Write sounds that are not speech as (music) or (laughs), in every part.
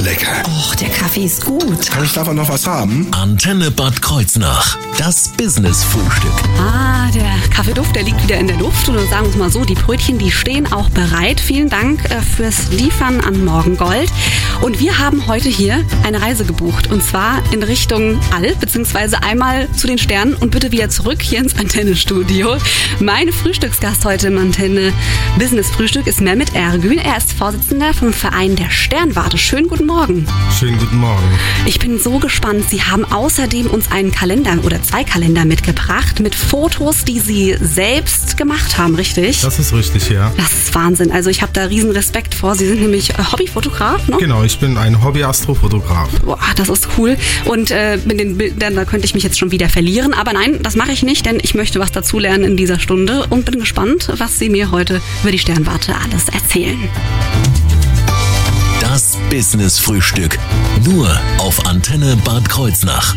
lecker. Och, der Kaffee ist gut. Kann ich davon noch was haben? Antenne Bad Kreuznach. Das Business-Frühstück. Ah, der Kaffeeduft, der liegt wieder in der Luft. Und sagen wir es mal so, die Brötchen, die stehen auch bereit. Vielen Dank äh, fürs Liefern an Morgengold. Und wir haben heute hier eine Reise gebucht. Und zwar in Richtung All, beziehungsweise einmal zu den Sternen und bitte wieder zurück hier ins Antenne-Studio. Mein Frühstücksgast heute im Antenne Business Frühstück ist Mehmet Ergün. Er ist Vorsitzender vom Verein der Sternwarte. Schönen guten Morgen. Schönen guten Morgen. Ich bin so gespannt. Sie haben außerdem uns einen Kalender oder zwei Kalender mitgebracht mit Fotos, die Sie selbst gemacht haben, richtig? Das ist richtig, ja. Das ist Wahnsinn. Also ich habe da riesen Respekt vor. Sie sind nämlich äh, Hobbyfotograf, ne? Genau, ich bin ein Hobby-Astrofotograf. Boah, das ist cool. Und äh, mit den Bildern, da könnte ich mich jetzt schon wieder verlieren. Aber nein, das mache ich nicht, denn ich möchte was dazulernen in dieser Stunde und bin gespannt, was Sie mir heute über die Sternwarte alles erzählen. Das Business-Frühstück. Nur auf Antenne Bad Kreuznach.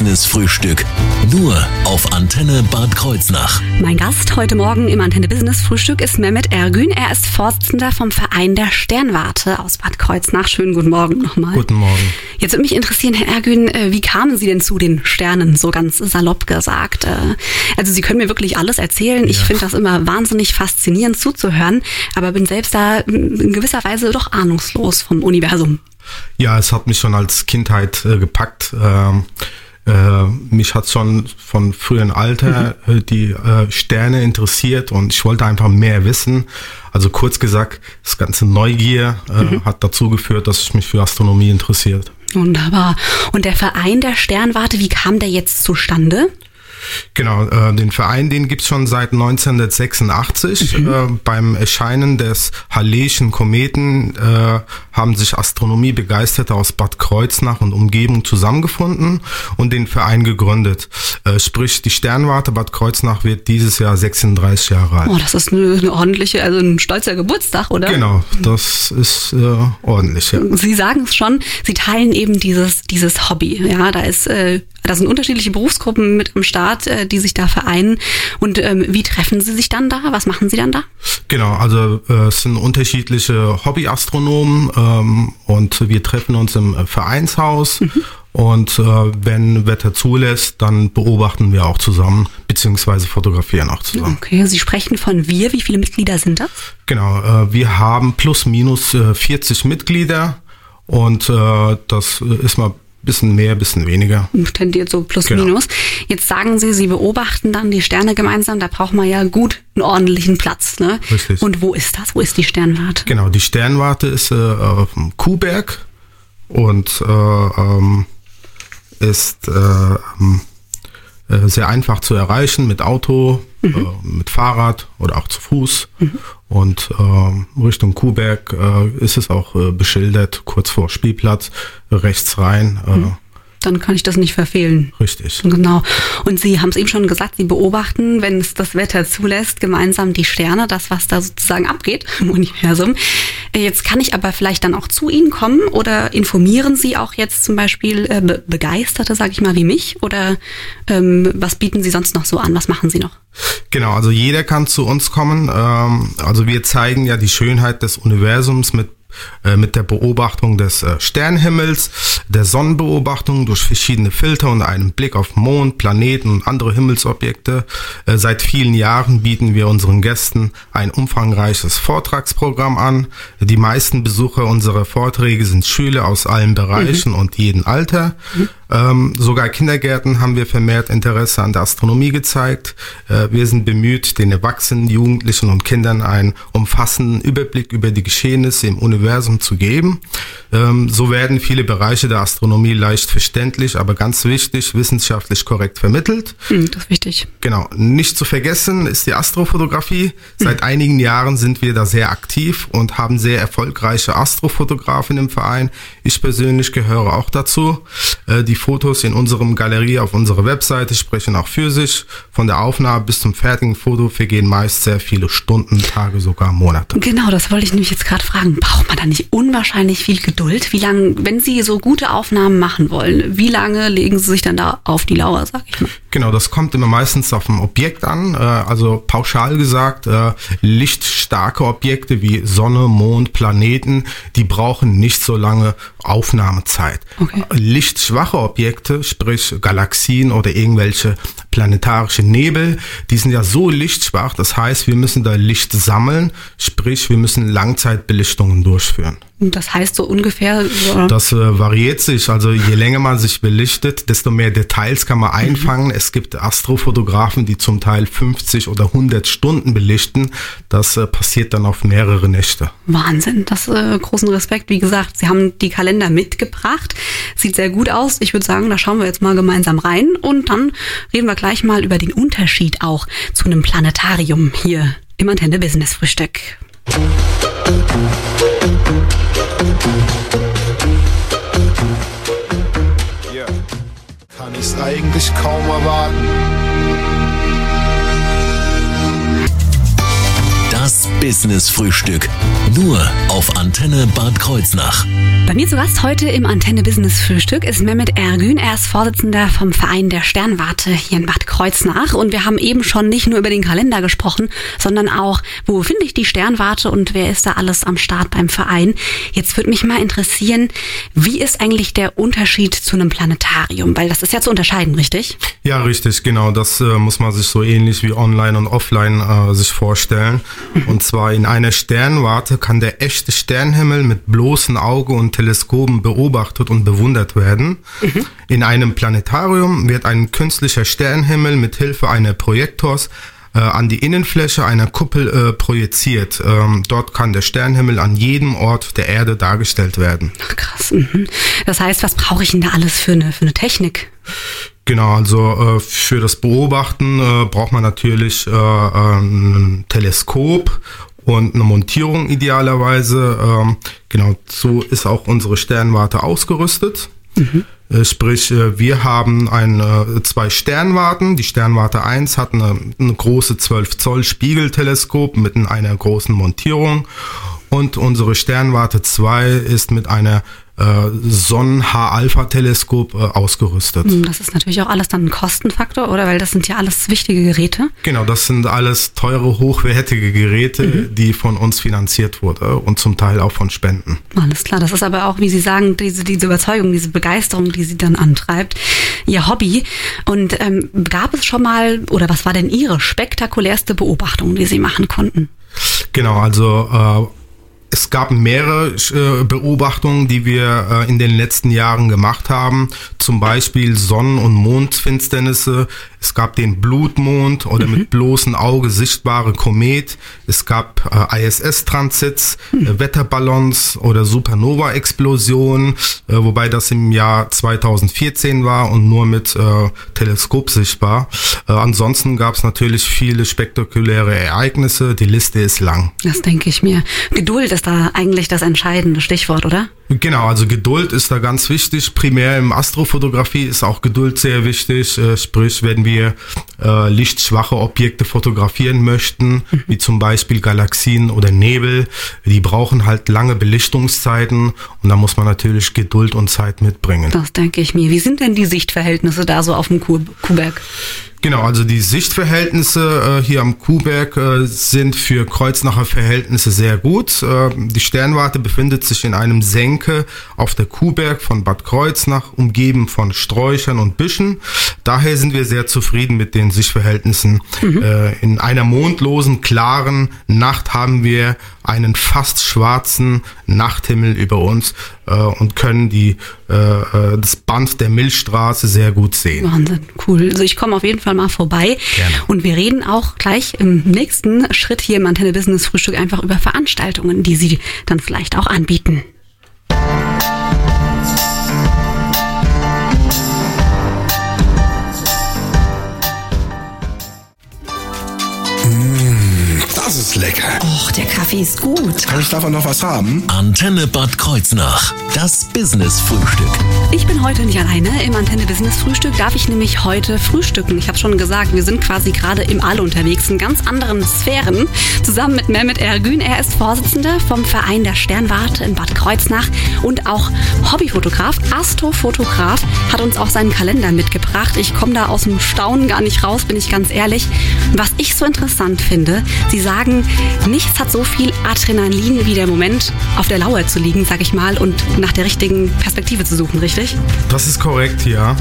Das Business-Frühstück. Nur auf Antenne Bad Kreuznach. Mein Gast heute Morgen im Antenne Business Frühstück ist Mehmet Ergün. Er ist Vorsitzender vom Verein der Sternwarte aus Bad Kreuznach. Schönen guten Morgen nochmal. Guten Morgen. Jetzt würde mich interessieren, Herr Ergün, äh, wie kamen Sie denn zu den Sternen, so ganz salopp gesagt? Äh, Also Sie können mir wirklich alles erzählen. Ich Ja. finde das immer wahnsinnig faszinierend zuzuhören, aber bin selbst da in gewisser Weise doch ahnungslos vom Universum. Ja, es hat mich schon als Kindheit äh, gepackt. Ähm, äh, mich hat schon von frühem Alter äh, die äh, Sterne interessiert und ich wollte einfach mehr wissen. Also kurz gesagt, das ganze Neugier äh, hat dazu geführt, dass ich mich für Astronomie interessiert. Wunderbar. Und der Verein der Sternwarte, wie kam der jetzt zustande? Genau, äh, den Verein, den gibt's schon seit 1986. Äh, beim Erscheinen des Halleischen Kometen äh, haben sich Astronomiebegeisterte aus Bad Kreuznach und Umgebung zusammengefunden und den Verein gegründet. Äh, sprich, die Sternwarte Bad Kreuznach wird dieses Jahr 36 Jahre alt. Oh, das ist eine, eine ordentliche, also ein stolzer Geburtstag, oder? Genau, das ist äh, ordentlich, ja. Sie sagen es schon, Sie teilen eben dieses, dieses Hobby. Ja, da ist, da sind unterschiedliche Berufsgruppen mit am Start, äh, die sich da vereinen. Und ähm, wie treffen Sie sich dann da? Was machen Sie dann da? Genau, also äh, es sind unterschiedliche Hobbyastronomen ähm, und wir treffen uns im äh, Vereinshaus und äh, wenn Wetter zulässt, dann beobachten wir auch zusammen beziehungsweise fotografieren auch zusammen. Okay, Sie sprechen von wir. Wie viele Mitglieder sind das? Genau, äh, wir haben plus minus äh, 40 Mitglieder und äh, das äh, ist mal bisschen mehr, bisschen weniger. Tendiert so plus Genau. minus. Jetzt sagen Sie, Sie beobachten dann die Sterne gemeinsam. Da braucht man ja gut einen ordentlichen Platz. Ne? Richtig. Und wo ist das? Wo ist die Sternwarte? Genau, die Sternwarte ist äh, auf dem Kuhberg und äh, ähm, ist äh, ähm, äh, sehr einfach zu erreichen mit Auto, äh, mit Fahrrad oder auch zu Fuß. Und äh, Richtung Kuhberg äh, ist es auch äh, beschildert, kurz vor Spielplatz, rechts rein. Äh, Dann kann ich das nicht verfehlen. Richtig. Genau. Und Sie haben es eben schon gesagt, Sie beobachten, wenn es das Wetter zulässt, gemeinsam die Sterne, das, was da sozusagen abgeht im Universum. Jetzt kann ich aber vielleicht dann auch zu Ihnen kommen oder informieren Sie auch jetzt zum Beispiel äh, Be Begeisterte, sage ich mal, wie mich? Oder ähm, was bieten Sie sonst noch so an? Was machen Sie noch? Genau, also jeder kann zu uns kommen. Ähm, also wir zeigen ja die Schönheit des Universums mit äh, mit der Beobachtung des äh, Sternhimmels, der Sonnenbeobachtung durch verschiedene Filter und einem Blick auf Mond, Planeten und andere Himmelsobjekte. Äh, Seit vielen Jahren bieten wir unseren Gästen ein umfangreiches Vortragsprogramm an. Die meisten Besucher unserer Vorträge sind Schüler aus allen Bereichen und jedem Alter. Ähm, sogar Kindergärten haben wir vermehrt Interesse an der Astronomie gezeigt. Äh, wir sind bemüht, den Erwachsenen, Jugendlichen und Kindern einen umfassenden Überblick über die Geschehnisse im Universum zu geben. Ähm, so werden viele Bereiche der Astronomie leicht verständlich, aber ganz wichtig, wissenschaftlich korrekt vermittelt. Hm, das ist wichtig. Genau, nicht zu vergessen ist die Astrofotografie. Seit einigen Jahren sind wir da sehr aktiv und haben sehr erfolgreiche Astrofotografen im Verein. Ich persönlich gehöre auch dazu. Äh, Die Fotos in unserem Galerie auf unserer Webseite sprechen auch für sich. Von der Aufnahme bis zum fertigen Foto vergehen meist sehr viele Stunden, Tage, sogar Monate. Genau, das wollte ich nämlich jetzt gerade fragen. Braucht man da nicht unwahrscheinlich viel Geduld? Wie lange, wenn Sie so gute Aufnahmen machen wollen, wie lange legen Sie sich dann da auf die Lauer, sag ich mal? Genau, das kommt immer meistens auf ein Objekt an. Äh, also pauschal gesagt, äh, lichtstarke Objekte wie Sonne, Mond, Planeten, die brauchen nicht so lange Aufnahmezeit. Okay. Lichtschwache Objekte, sprich Galaxien oder irgendwelche planetarische Nebel, die sind ja so lichtschwach, das heißt, wir müssen da Licht sammeln, sprich, wir müssen Langzeitbelichtungen durchführen. Das heißt so ungefähr. So das äh, variiert sich. Also je länger man sich belichtet, desto mehr Details kann man einfangen. Mhm. Es gibt Astrofotografen, die zum Teil 50 oder 100 Stunden belichten. Das äh, passiert dann auf mehrere Nächte. Wahnsinn. Das äh, großen Respekt. Wie gesagt, Sie haben die Kalender mitgebracht. Sieht sehr gut aus. Ich würde sagen, da schauen wir jetzt mal gemeinsam rein und dann reden wir gleich mal über den Unterschied auch zu einem Planetarium hier im Antenne Business Frühstück. thank you Business Frühstück. Nur auf Antenne Bad Kreuznach. Bei mir zu Gast heute im Antenne Business Frühstück ist Mehmet Ergün. Er ist Vorsitzender vom Verein der Sternwarte hier in Bad Kreuznach. Und wir haben eben schon nicht nur über den Kalender gesprochen, sondern auch, wo finde ich die Sternwarte und wer ist da alles am Start beim Verein. Jetzt würde mich mal interessieren, wie ist eigentlich der Unterschied zu einem Planetarium? Weil das ist ja zu unterscheiden, richtig? Ja, richtig, genau. Das äh, muss man sich so ähnlich wie online und offline äh, sich vorstellen. Und zwar in einer Sternwarte kann der echte Sternhimmel mit bloßem Auge und Teleskopen beobachtet und bewundert werden. Mhm. In einem Planetarium wird ein künstlicher Sternhimmel mit Hilfe eines Projektors äh, an die Innenfläche einer Kuppel äh, projiziert. Ähm, dort kann der Sternhimmel an jedem Ort der Erde dargestellt werden. Ach, krass. Mhm. Das heißt, was brauche ich denn da alles für eine, für eine Technik? Genau, also äh, für das Beobachten äh, braucht man natürlich äh, ein Teleskop und eine Montierung idealerweise. Ähm, genau, so ist auch unsere Sternwarte ausgerüstet. Mhm. Äh, sprich, äh, wir haben ein, äh, zwei Sternwarten. Die Sternwarte 1 hat eine, eine große 12 Zoll Spiegelteleskop mit einer großen Montierung und unsere Sternwarte 2 ist mit einer Sonnen-H-Alpha-Teleskop äh, ausgerüstet. Hm, das ist natürlich auch alles dann ein Kostenfaktor, oder? Weil das sind ja alles wichtige Geräte. Genau, das sind alles teure, hochwertige Geräte, mhm. die von uns finanziert wurde und zum Teil auch von Spenden. Alles klar, das ist aber auch, wie Sie sagen, diese, diese Überzeugung, diese Begeisterung, die Sie dann antreibt, Ihr Hobby. Und ähm, gab es schon mal, oder was war denn Ihre spektakulärste Beobachtung, die Sie machen konnten? Genau, also äh, es gab mehrere äh, Beobachtungen, die wir äh, in den letzten Jahren gemacht haben. Zum Beispiel Sonnen- und Mondfinsternisse. Es gab den Blutmond oder mhm. mit bloßem Auge sichtbare Komet. Es gab äh, ISS-Transits, mhm. Wetterballons oder Supernova-Explosionen, wobei das im Jahr 2014 war und nur mit Teleskop sichtbar. ansonsten gab es natürlich viele spektakuläre Ereignisse. Die Liste ist lang. Das denke ich mir. Geduld ist da eigentlich das entscheidende Stichwort, oder? Genau, also Geduld ist da ganz wichtig. Primär im Astrofotografie ist auch Geduld sehr wichtig. Äh, sprich, wenn wir äh, lichtschwache Objekte fotografieren möchten, mhm. wie zum Beispiel Galaxien oder Nebel, die brauchen halt lange Belichtungszeiten und da muss man natürlich Geduld und Zeit mitbringen. Das denke ich mir. Wie sind denn die Sichtverhältnisse da so auf dem Kuhberg? Genau, also die Sichtverhältnisse äh, hier am Kuhberg äh, sind für Kreuznacher Verhältnisse sehr gut. Äh, die Sternwarte befindet sich in einem Senke auf der Kuhberg von Bad Kreuznach, umgeben von Sträuchern und Büschen. Daher sind wir sehr zufrieden mit den Sichtverhältnissen. Mhm. Äh, in einer mondlosen, klaren Nacht haben wir einen fast schwarzen Nachthimmel über uns äh, und können die, äh, äh, das Band der Milchstraße sehr gut sehen. Wahnsinn, cool. Also ich komme auf jeden Fall mal vorbei. Gerne. Und wir reden auch gleich im nächsten Schritt hier im Antenne Business Frühstück einfach über Veranstaltungen, die Sie dann vielleicht auch anbieten. Lecker. Och, der Kaffee ist gut. Kann ich davon noch was haben? Antenne Bad Kreuznach. Das Business-Frühstück. Ich bin heute nicht alleine. Im Antenne Business Frühstück darf ich nämlich heute frühstücken. Ich habe schon gesagt, wir sind quasi gerade im All unterwegs, in ganz anderen Sphären. Zusammen mit Mehmet Ergün. Er ist Vorsitzender vom Verein der Sternwarte in Bad Kreuznach und auch Hobbyfotograf, Astrofotograf, hat uns auch seinen Kalender mitgebracht. Ich komme da aus dem Staunen gar nicht raus, bin ich ganz ehrlich. Was ich so interessant finde, Sie sagen, nichts hat so viel Adrenalin wie der Moment, auf der Lauer zu liegen, sag ich mal, und nach der richtigen Perspektive zu suchen, richtig? Das ist korrekt, ja.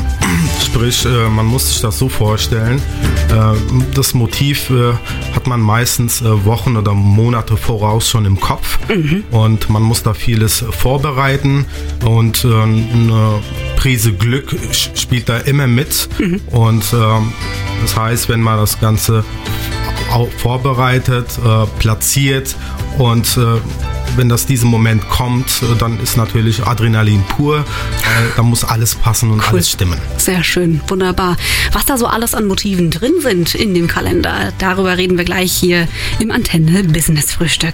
Sprich, äh, man muss sich das so vorstellen. Äh, das Motiv äh, hat man meistens Wochen oder Monate voraus schon im Kopf mhm. und man muss da vieles vorbereiten und eine Prise Glück spielt da immer mit und ähm, das heißt, wenn man das Ganze vorbereitet, äh, platziert und äh, wenn das diesen Moment kommt, äh, dann ist natürlich Adrenalin pur. Äh, da muss alles passen und cool. alles stimmen. Sehr schön, wunderbar. Was da so alles an Motiven drin sind in dem Kalender, darüber reden wir gleich hier im Antenne Business Frühstück.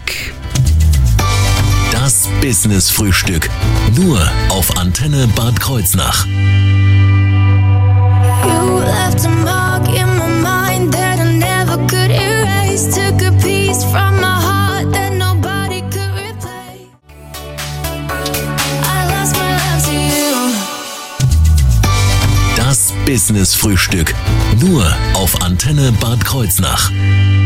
Das Business Frühstück. Nur auf Antenne Bad Kreuznach. You left a Business Frühstück. Nur auf Antenne Bad Kreuznach.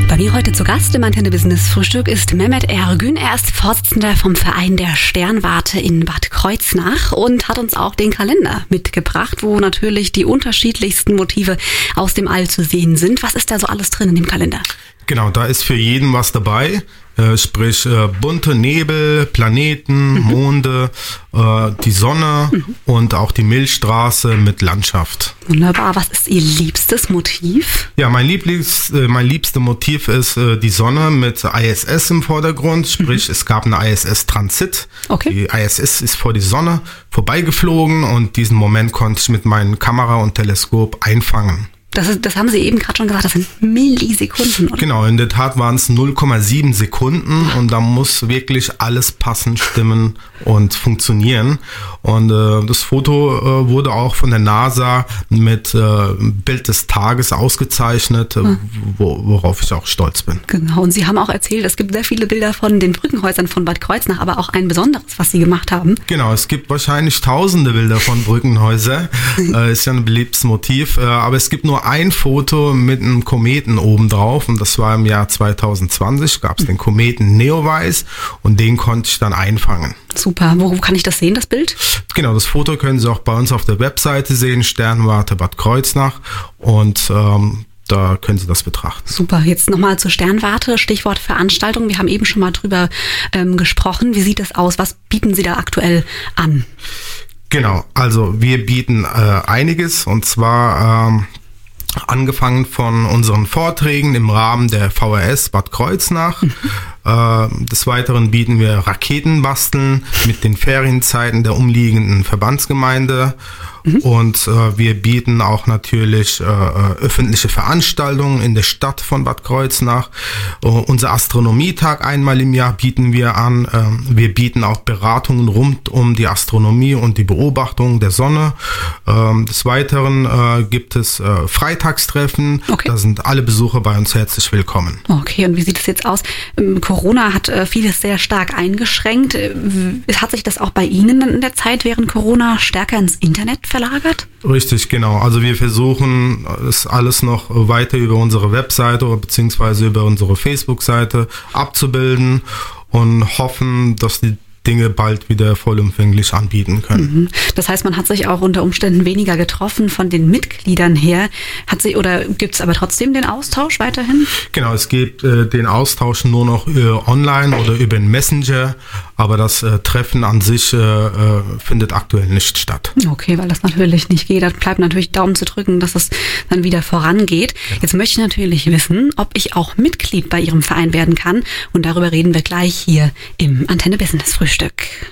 Bei mir heute zu Gast im Antenne Business Frühstück ist Mehmet Ergün. Er ist Vorsitzender vom Verein der Sternwarte in Bad Kreuznach und hat uns auch den Kalender mitgebracht, wo natürlich die unterschiedlichsten Motive aus dem All zu sehen sind. Was ist da so alles drin in dem Kalender? Genau, da ist für jeden was dabei. Äh, sprich äh, bunte Nebel, Planeten, mhm. Monde, äh, die Sonne mhm. und auch die Milchstraße mit Landschaft. Wunderbar. Was ist Ihr liebstes Motiv? Ja, mein, Lieblings, äh, mein liebstes Motiv ist äh, die Sonne mit ISS im Vordergrund. Sprich, mhm. es gab eine ISS Transit. Okay. Die ISS ist vor die Sonne vorbeigeflogen und diesen Moment konnte ich mit meinen Kamera und Teleskop einfangen. Das, ist, das haben Sie eben gerade schon gesagt, das sind Millisekunden. Oder? Genau, in der Tat waren es 0,7 Sekunden und da muss wirklich alles passen, stimmen und funktionieren. Und äh, das Foto äh, wurde auch von der NASA mit äh, Bild des Tages ausgezeichnet, hm. wo, worauf ich auch stolz bin. Genau, und Sie haben auch erzählt, es gibt sehr viele Bilder von den Brückenhäusern von Bad Kreuznach, aber auch ein besonderes, was Sie gemacht haben. Genau, es gibt wahrscheinlich tausende Bilder von Brückenhäusern. (laughs) äh, ist ja ein beliebtes Motiv, äh, aber es gibt nur ein Foto mit einem Kometen obendrauf und das war im Jahr 2020, gab es den Kometen Neowise und den konnte ich dann einfangen. Super. Wo kann ich das sehen, das Bild? Genau, das Foto können Sie auch bei uns auf der Webseite sehen, Sternwarte Bad Kreuznach und ähm, da können Sie das betrachten. Super. Jetzt nochmal zur Sternwarte. Stichwort Veranstaltung. Wir haben eben schon mal drüber ähm, gesprochen. Wie sieht es aus? Was bieten Sie da aktuell an? Genau. Also wir bieten äh, einiges und zwar ähm, angefangen von unseren Vorträgen im Rahmen der VRS Bad Kreuznach. Mhm. Äh, des Weiteren bieten wir Raketenbasteln mit den Ferienzeiten der umliegenden Verbandsgemeinde Mhm. Und äh, wir bieten auch natürlich äh, äh, öffentliche Veranstaltungen in der Stadt von Bad Kreuznach. Uh, unser Astronomietag einmal im Jahr bieten wir an. Ähm, wir bieten auch Beratungen rund um die Astronomie und die Beobachtung der Sonne. Ähm, des Weiteren äh, gibt es äh, Freitagstreffen. Okay. Da sind alle Besucher bei uns herzlich willkommen. Okay, und wie sieht es jetzt aus? Ähm, Corona hat äh, vieles sehr stark eingeschränkt. Hat sich das auch bei Ihnen in der Zeit während Corona stärker ins Internet verlagert? Richtig, genau. Also wir versuchen es alles noch weiter über unsere Webseite oder beziehungsweise über unsere Facebook-Seite abzubilden und hoffen, dass die Dinge bald wieder vollumfänglich anbieten können. Mhm. Das heißt, man hat sich auch unter Umständen weniger getroffen von den Mitgliedern her. Hat sie oder gibt es aber trotzdem den Austausch weiterhin? Genau, es gibt äh, den Austausch nur noch äh, online oder über den Messenger, aber das äh, Treffen an sich äh, äh, findet aktuell nicht statt. Okay, weil das natürlich nicht geht. Da bleibt natürlich Daumen zu drücken, dass es dann wieder vorangeht. Ja. Jetzt möchte ich natürlich wissen, ob ich auch Mitglied bei Ihrem Verein werden kann und darüber reden wir gleich hier im Antenne Business Frühstück. Frühstück.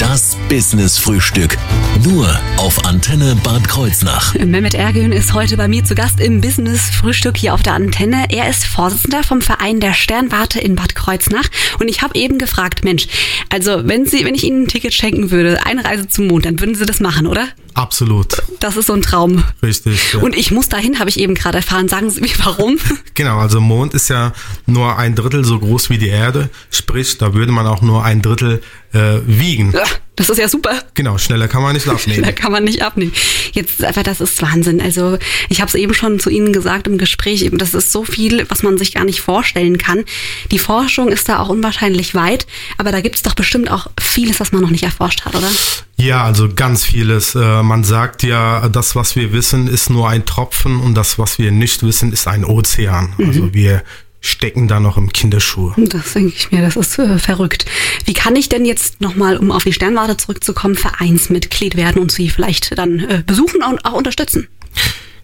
Das Business Frühstück. Nur auf Antenne Bad Kreuznach. Mehmet Ergün ist heute bei mir zu Gast im Business Frühstück hier auf der Antenne. Er ist Vorsitzender vom Verein der Sternwarte in Bad Kreuznach und ich habe eben gefragt, Mensch, also wenn Sie, wenn ich Ihnen ein Ticket schenken würde, eine Reise zum Mond, dann würden Sie das machen, oder? Absolut. Das ist so ein Traum. Richtig. Ja. Und ich muss dahin, habe ich eben gerade erfahren. Sagen Sie mir warum? (laughs) Genau, also Mond ist ja nur ein Drittel so groß wie die Erde, sprich, da würde man auch nur ein Drittel äh, wiegen. Das ist ja super. Genau, schneller kann man nicht Da abnehmen. kann man nicht abnehmen. Jetzt, aber das ist Wahnsinn. Also ich habe es eben schon zu Ihnen gesagt im Gespräch, eben, das ist so viel, was man sich gar nicht vorstellen kann. Die Forschung ist da auch unwahrscheinlich weit, aber da gibt es doch bestimmt auch vieles, was man noch nicht erforscht hat, oder? Ja, also ganz vieles. Äh, Man sagt ja, das, was wir wissen, ist nur ein Tropfen und das, was wir nicht wissen, ist ein Ozean. Also wir stecken da noch im Kinderschuh. Das denke ich mir, das ist äh, verrückt. Wie kann ich denn jetzt nochmal, um auf die Sternwarte zurückzukommen, Vereinsmitglied werden und Sie vielleicht dann äh, besuchen und auch unterstützen?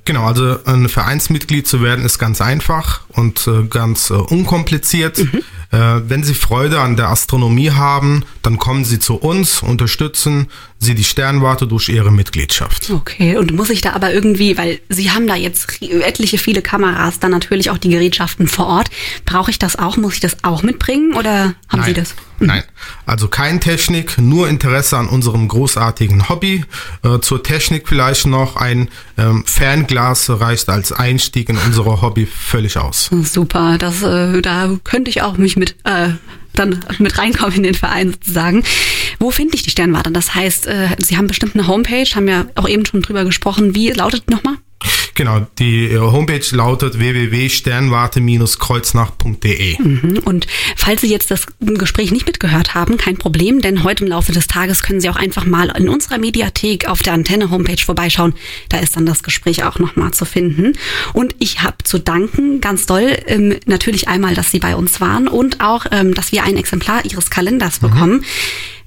Genau, also ein Vereinsmitglied zu werden ist ganz einfach und äh, ganz äh, unkompliziert. Äh, wenn Sie Freude an der Astronomie haben, dann kommen Sie zu uns, unterstützen Sie die Sternwarte durch Ihre Mitgliedschaft. Okay, und muss ich da aber irgendwie, weil Sie haben da jetzt etliche viele Kameras, dann natürlich auch die Gerätschaften vor Ort. Brauche ich das auch? Muss ich das auch mitbringen oder haben Sie Nein. das? Nein, also kein Technik, nur Interesse an unserem großartigen Hobby. Äh, zur Technik vielleicht noch ein ähm, Fernglas reicht als Einstieg in unsere Hobby völlig aus. Super, das, äh, da könnte ich auch mich mit äh, dann mit reinkommen in den Verein sozusagen. Wo finde ich die Sternwarte? Das heißt, äh, Sie haben bestimmt eine Homepage, haben ja auch eben schon drüber gesprochen. Wie lautet die nochmal? Genau, die äh, Homepage lautet www.sternwarte-kreuznach.de. Mhm. Und falls Sie jetzt das Gespräch nicht mitgehört haben, kein Problem, denn heute im Laufe des Tages können Sie auch einfach mal in unserer Mediathek auf der Antenne-Homepage vorbeischauen. Da ist dann das Gespräch auch nochmal zu finden. Und ich habe zu danken, ganz doll, ähm, natürlich einmal, dass Sie bei uns waren und auch, ähm, dass wir ein Exemplar Ihres Kalenders bekommen.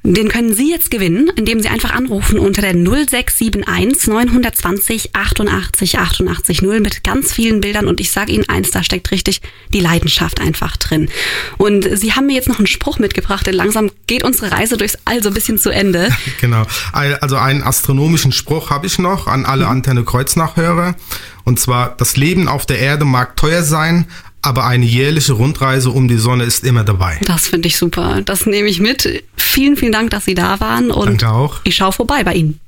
Den können Sie jetzt gewinnen, indem Sie einfach anrufen unter der 0671 920 88 88 0 mit ganz vielen Bildern und ich sage Ihnen eins, da steckt richtig die Leidenschaft einfach drin. Und Sie haben mir jetzt noch einen Spruch mitgebracht, denn langsam geht unsere Reise durchs All so ein bisschen zu Ende. (laughs) Genau. Also einen astronomischen Spruch habe ich noch an alle Antenne Kreuznach-Hörer. Und zwar, das Leben auf der Erde mag teuer sein, aber eine jährliche Rundreise um die Sonne ist immer dabei. Das finde ich super. Das nehme ich mit. Vielen, vielen Dank, dass Sie da waren. Und Danke auch. Ich schaue vorbei bei Ihnen.